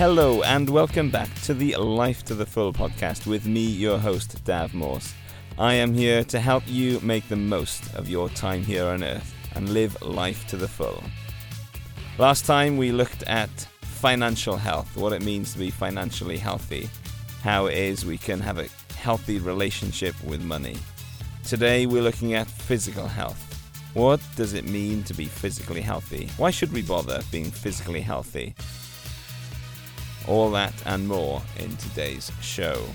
Hello, and welcome back to the Life to the Full podcast with me, your host, Dav Morse. I am here to help you make the most of your time here on Earth and live life to the full. Last time we looked at financial health, what it means to be financially healthy, how it is we can have a healthy relationship with money. Today we're looking at physical health. What does it mean to be physically healthy? Why should we bother being physically healthy? All that and more in today's show.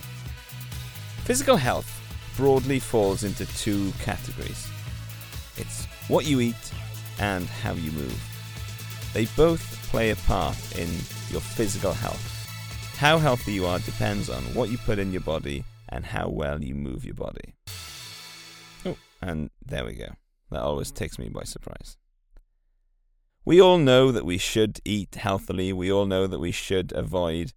Physical health broadly falls into two categories it's what you eat and how you move. They both play a part in your physical health. How healthy you are depends on what you put in your body and how well you move your body. Oh, and there we go. That always takes me by surprise. We all know that we should eat healthily. We all know that we should avoid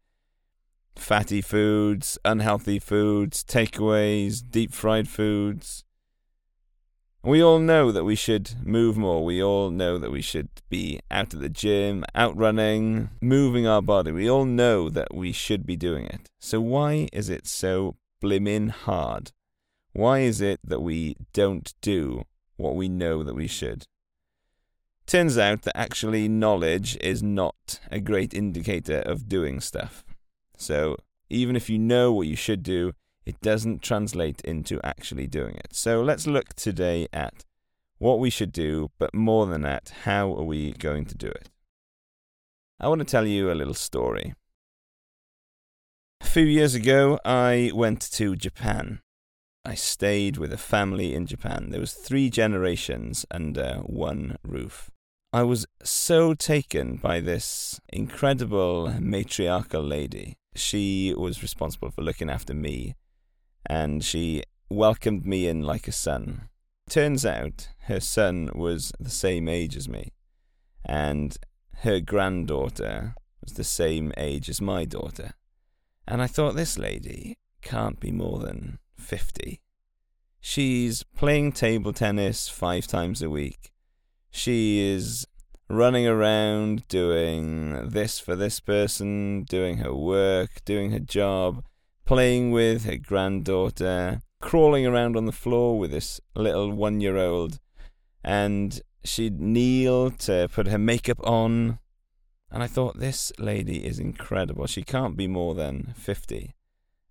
fatty foods, unhealthy foods, takeaways, deep fried foods. We all know that we should move more. We all know that we should be out at the gym, out running, moving our body. We all know that we should be doing it. So why is it so blimmin' hard? Why is it that we don't do what we know that we should? Turns out that actually knowledge is not a great indicator of doing stuff. So even if you know what you should do, it doesn't translate into actually doing it. So let's look today at what we should do, but more than that, how are we going to do it? I want to tell you a little story. A few years ago, I went to Japan. I stayed with a family in Japan. There was three generations under one roof. I was so taken by this incredible matriarchal lady. She was responsible for looking after me, and she welcomed me in like a son. Turns out her son was the same age as me, and her granddaughter was the same age as my daughter. And I thought this lady can't be more than 50. She's playing table tennis five times a week. She is running around doing this for this person, doing her work, doing her job, playing with her granddaughter, crawling around on the floor with this little one year old. And she'd kneel to put her makeup on. And I thought, this lady is incredible. She can't be more than 50.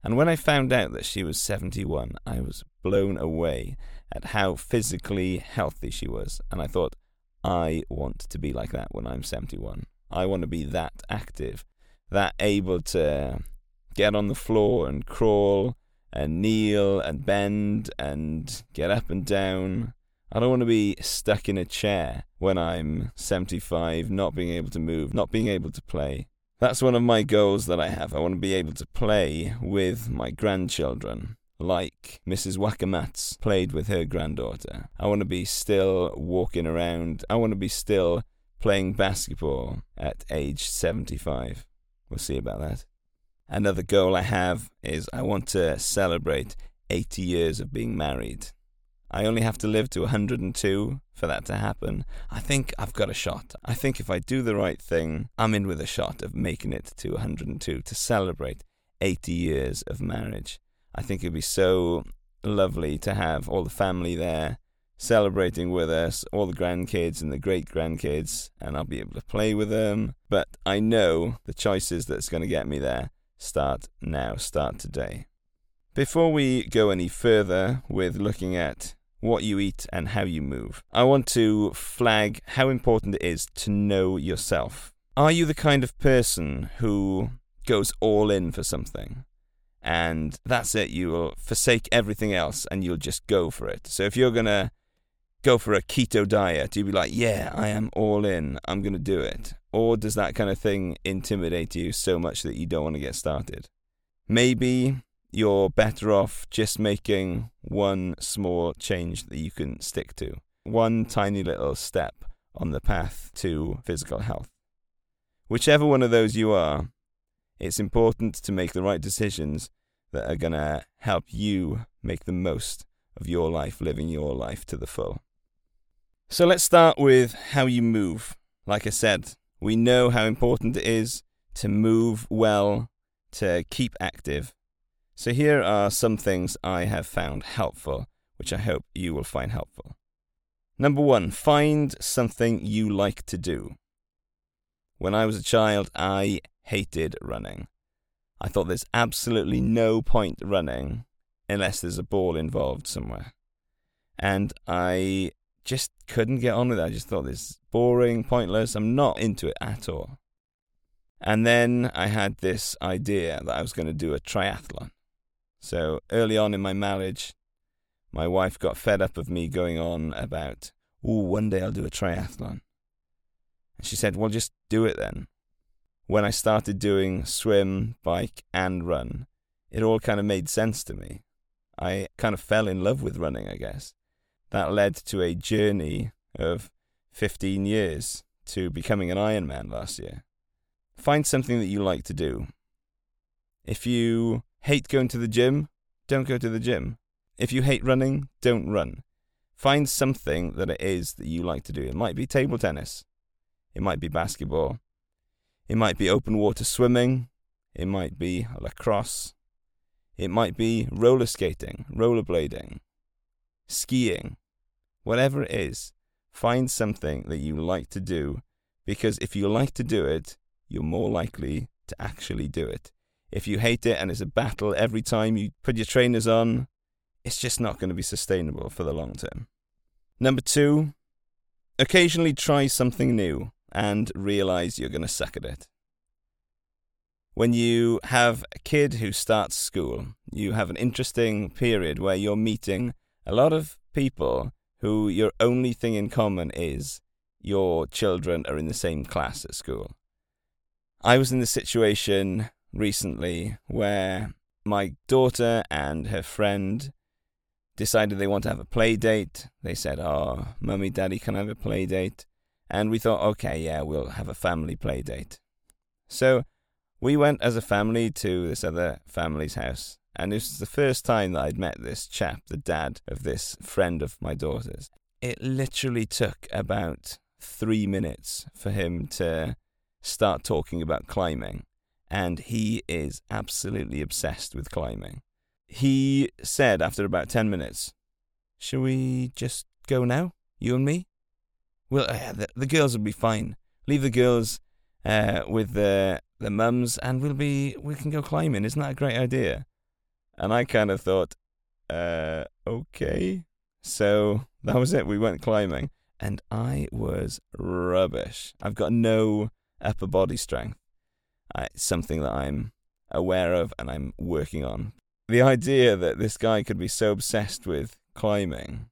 And when I found out that she was 71, I was blown away at how physically healthy she was. And I thought, I want to be like that when I'm 71. I want to be that active, that able to get on the floor and crawl and kneel and bend and get up and down. I don't want to be stuck in a chair when I'm 75, not being able to move, not being able to play. That's one of my goals that I have. I want to be able to play with my grandchildren like Mrs. Wakamatsu played with her granddaughter. I want to be still walking around. I want to be still playing basketball at age 75. We'll see about that. Another goal I have is I want to celebrate 80 years of being married. I only have to live to 102 for that to happen. I think I've got a shot. I think if I do the right thing, I'm in with a shot of making it to 102 to celebrate 80 years of marriage. I think it'd be so lovely to have all the family there celebrating with us, all the grandkids and the great grandkids, and I'll be able to play with them. But I know the choices that's going to get me there start now, start today. Before we go any further with looking at what you eat and how you move, I want to flag how important it is to know yourself. Are you the kind of person who goes all in for something? And that's it. You will forsake everything else and you'll just go for it. So if you're going to go for a keto diet, you'll be like, yeah, I am all in. I'm going to do it. Or does that kind of thing intimidate you so much that you don't want to get started? Maybe you're better off just making one small change that you can stick to, one tiny little step on the path to physical health. Whichever one of those you are, it's important to make the right decisions that are going to help you make the most of your life, living your life to the full. So let's start with how you move. Like I said, we know how important it is to move well, to keep active. So, here are some things I have found helpful, which I hope you will find helpful. Number one, find something you like to do. When I was a child, I hated running. I thought there's absolutely no point running unless there's a ball involved somewhere. And I just couldn't get on with it. I just thought this boring, pointless. I'm not into it at all. And then I had this idea that I was going to do a triathlon. So early on in my marriage, my wife got fed up of me going on about, oh, one day I'll do a triathlon. And she said, well, just do it then. When I started doing swim, bike, and run, it all kind of made sense to me. I kind of fell in love with running, I guess. That led to a journey of 15 years to becoming an Ironman last year. Find something that you like to do. If you hate going to the gym, don't go to the gym. If you hate running, don't run. Find something that it is that you like to do. It might be table tennis. It might be basketball. It might be open water swimming. It might be lacrosse. It might be roller skating, rollerblading, skiing. Whatever it is, find something that you like to do because if you like to do it, you're more likely to actually do it. If you hate it and it's a battle every time you put your trainers on, it's just not going to be sustainable for the long term. Number two, occasionally try something new and realize you're going to suck at it. When you have a kid who starts school, you have an interesting period where you're meeting a lot of people who your only thing in common is your children are in the same class at school. I was in the situation recently where my daughter and her friend decided they want to have a play date. They said, Oh, mummy, daddy, can I have a play date? And we thought, okay, yeah, we'll have a family play date. So we went as a family to this other family's house. And this was the first time that I'd met this chap, the dad of this friend of my daughter's. It literally took about three minutes for him to start talking about climbing. And he is absolutely obsessed with climbing. He said after about 10 minutes, Shall we just go now, you and me? Well, uh, the, the, girls will be fine. Leave the girls uh, with the the mums, and we'll be we can go climbing. Isn't that a great idea? And I kind of thought, uh, okay. So that was it. We went climbing, and I was rubbish. I've got no upper body strength. it's something that I'm aware of and I'm working on. The idea that this guy could be so obsessed with climbing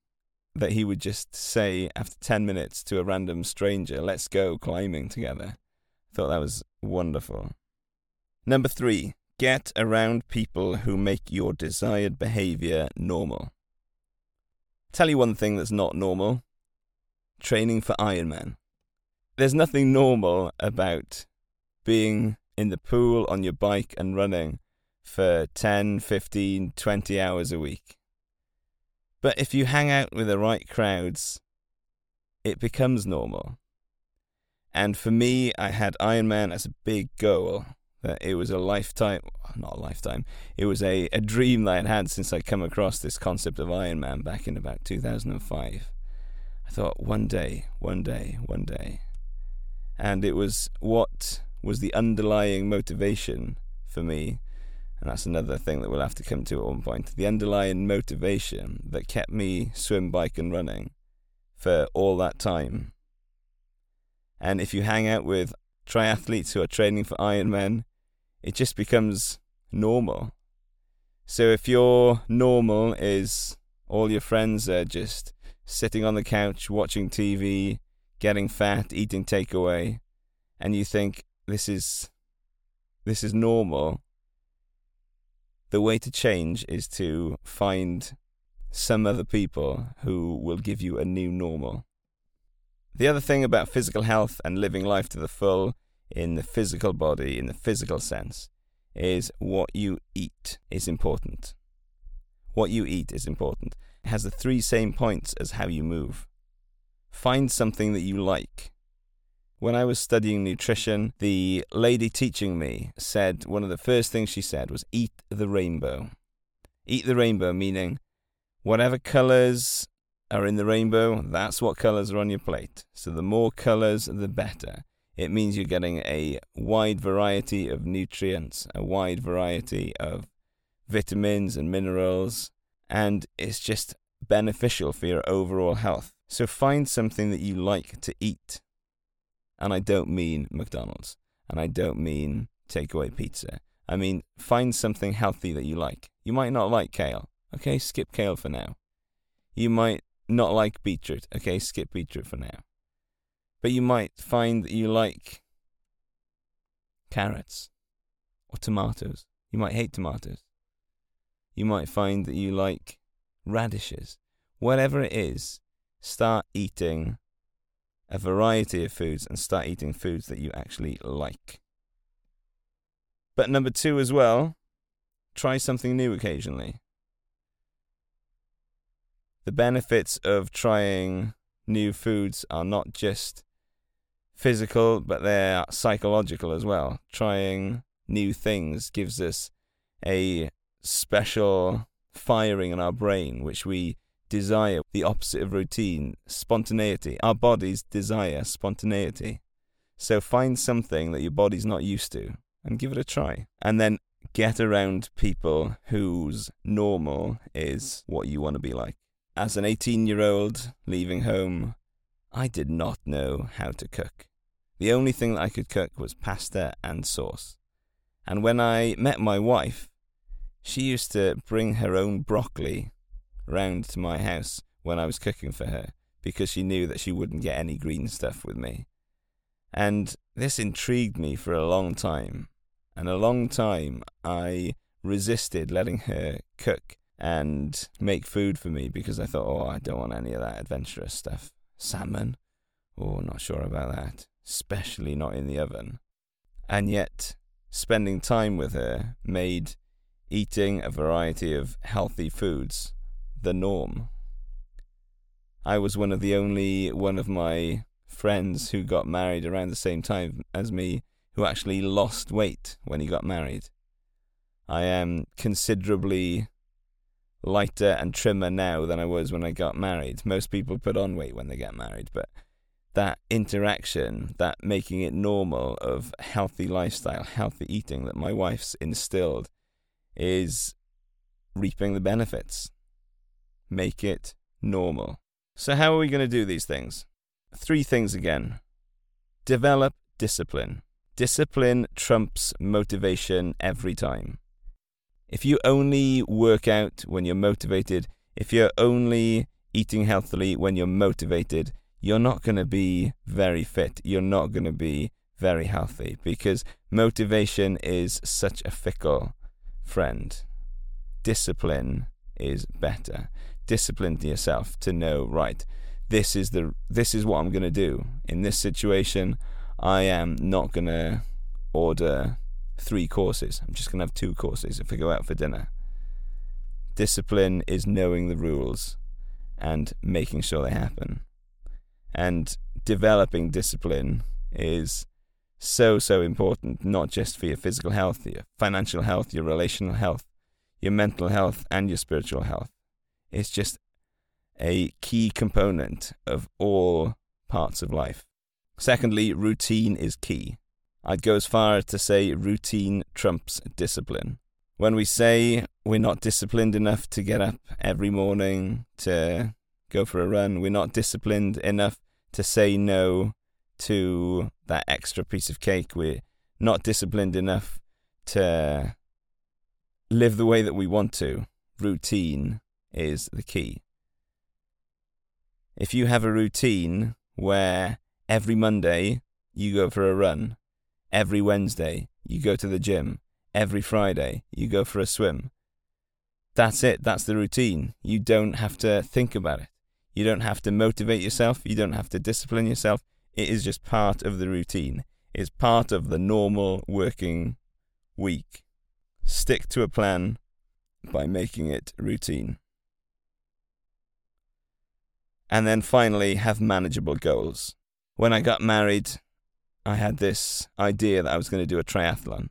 that he would just say after 10 minutes to a random stranger, let's go climbing together. Thought that was wonderful. Number three, get around people who make your desired behavior normal. Tell you one thing that's not normal training for Ironman. There's nothing normal about being in the pool on your bike and running for 10, 15, 20 hours a week. But if you hang out with the right crowds, it becomes normal. And for me, I had Ironman as a big goal. That it was a lifetime, not a lifetime, it was a, a dream that I'd had since I'd come across this concept of Ironman back in about 2005. I thought, one day, one day, one day. And it was what was the underlying motivation for me and that's another thing that we'll have to come to at one point. The underlying motivation that kept me swim, bike, and running for all that time. And if you hang out with triathletes who are training for Ironman, it just becomes normal. So if your normal is all your friends are just sitting on the couch watching TV, getting fat, eating takeaway, and you think this is this is normal, the way to change is to find some other people who will give you a new normal. The other thing about physical health and living life to the full in the physical body, in the physical sense, is what you eat is important. What you eat is important. It has the three same points as how you move. Find something that you like. When I was studying nutrition, the lady teaching me said one of the first things she said was eat the rainbow. Eat the rainbow, meaning whatever colors are in the rainbow, that's what colors are on your plate. So the more colors, the better. It means you're getting a wide variety of nutrients, a wide variety of vitamins and minerals, and it's just beneficial for your overall health. So find something that you like to eat. And I don't mean McDonald's, and I don't mean takeaway pizza. I mean, find something healthy that you like. You might not like kale. Okay, skip kale for now. You might not like beetroot. Okay, skip beetroot for now. But you might find that you like carrots or tomatoes. You might hate tomatoes. You might find that you like radishes. Whatever it is, start eating a variety of foods and start eating foods that you actually like. But number two as well, try something new occasionally. The benefits of trying new foods are not just physical, but they're psychological as well. Trying new things gives us a special firing in our brain, which we desire, the opposite of routine, spontaneity. Our bodies desire spontaneity. So find something that your body's not used to and give it a try. And then get around people whose normal is what you want to be like. As an 18 year old leaving home, I did not know how to cook. The only thing that I could cook was pasta and sauce. And when I met my wife, she used to bring her own broccoli round to my house when I was cooking for her because she knew that she wouldn't get any green stuff with me. And this intrigued me for a long time. And a long time I resisted letting her cook and make food for me because I thought, oh, I don't want any of that adventurous stuff. Salmon? Oh, not sure about that especially not in the oven. And yet, spending time with her made eating a variety of healthy foods the norm. I was one of the only one of my friends who got married around the same time as me who actually lost weight when he got married. I am considerably lighter and trimmer now than I was when I got married. Most people put on weight when they get married, but that interaction, that making it normal of healthy lifestyle, healthy eating that my wife's instilled is reaping the benefits. Make it normal. So, how are we going to do these things? Three things again. Develop discipline. Discipline trumps motivation every time. If you only work out when you're motivated, if you're only eating healthily when you're motivated, you're not going to be very fit. You're not going to be very healthy because motivation is such a fickle friend. Discipline is better. Discipline yourself to know, right, this is the this is what I'm going to do. In this situation, I am not going to order three courses. I'm just going to have two courses if I go out for dinner. Discipline is knowing the rules and making sure they happen and developing discipline is so so important not just for your physical health your financial health your relational health your mental health and your spiritual health it's just a key component of all parts of life secondly routine is key i'd go as far as to say routine trumps discipline when we say we're not disciplined enough to get up every morning to go for a run we're not disciplined enough to say no to that extra piece of cake. We're not disciplined enough to live the way that we want to. Routine is the key. If you have a routine where every Monday you go for a run, every Wednesday you go to the gym, every Friday you go for a swim, that's it. That's the routine. You don't have to think about it. You don't have to motivate yourself. You don't have to discipline yourself. It is just part of the routine. It's part of the normal working week. Stick to a plan by making it routine. And then finally, have manageable goals. When I got married, I had this idea that I was going to do a triathlon,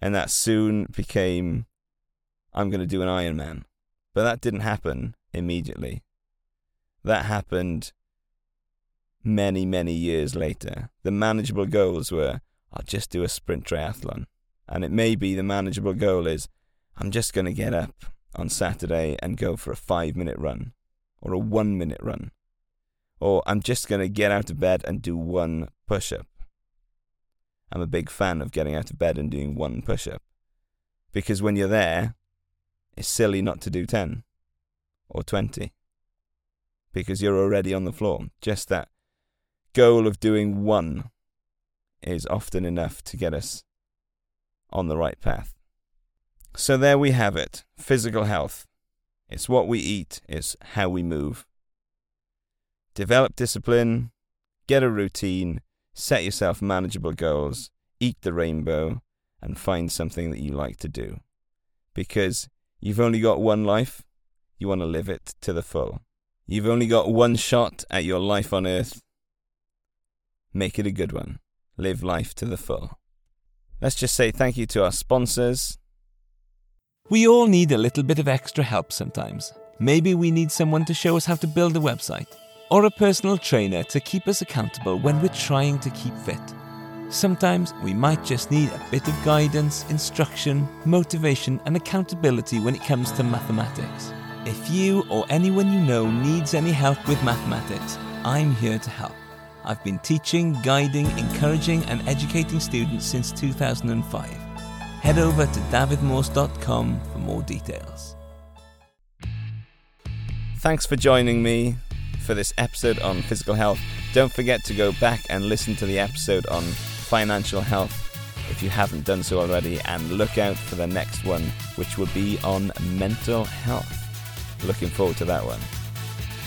and that soon became I'm going to do an Ironman. But that didn't happen immediately. That happened many, many years later. The manageable goals were I'll just do a sprint triathlon. And it may be the manageable goal is I'm just going to get up on Saturday and go for a five minute run or a one minute run. Or I'm just going to get out of bed and do one push up. I'm a big fan of getting out of bed and doing one push up. Because when you're there, it's silly not to do 10 or 20 because you're already on the floor. Just that goal of doing one is often enough to get us on the right path. So there we have it physical health. It's what we eat, it's how we move. Develop discipline, get a routine, set yourself manageable goals, eat the rainbow, and find something that you like to do. Because you've only got one life, you want to live it to the full. You've only got one shot at your life on earth. Make it a good one. Live life to the full. Let's just say thank you to our sponsors. We all need a little bit of extra help sometimes. Maybe we need someone to show us how to build a website, or a personal trainer to keep us accountable when we're trying to keep fit. Sometimes we might just need a bit of guidance, instruction, motivation, and accountability when it comes to mathematics. If you or anyone you know needs any help with mathematics, I'm here to help. I've been teaching, guiding, encouraging, and educating students since 2005. Head over to davidmorse.com for more details. Thanks for joining me for this episode on physical health. Don't forget to go back and listen to the episode on financial health if you haven't done so already, and look out for the next one, which will be on mental health. Looking forward to that one.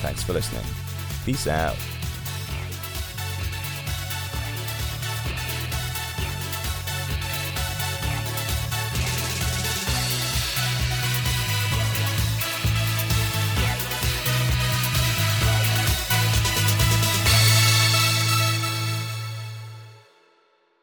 Thanks for listening. Peace out.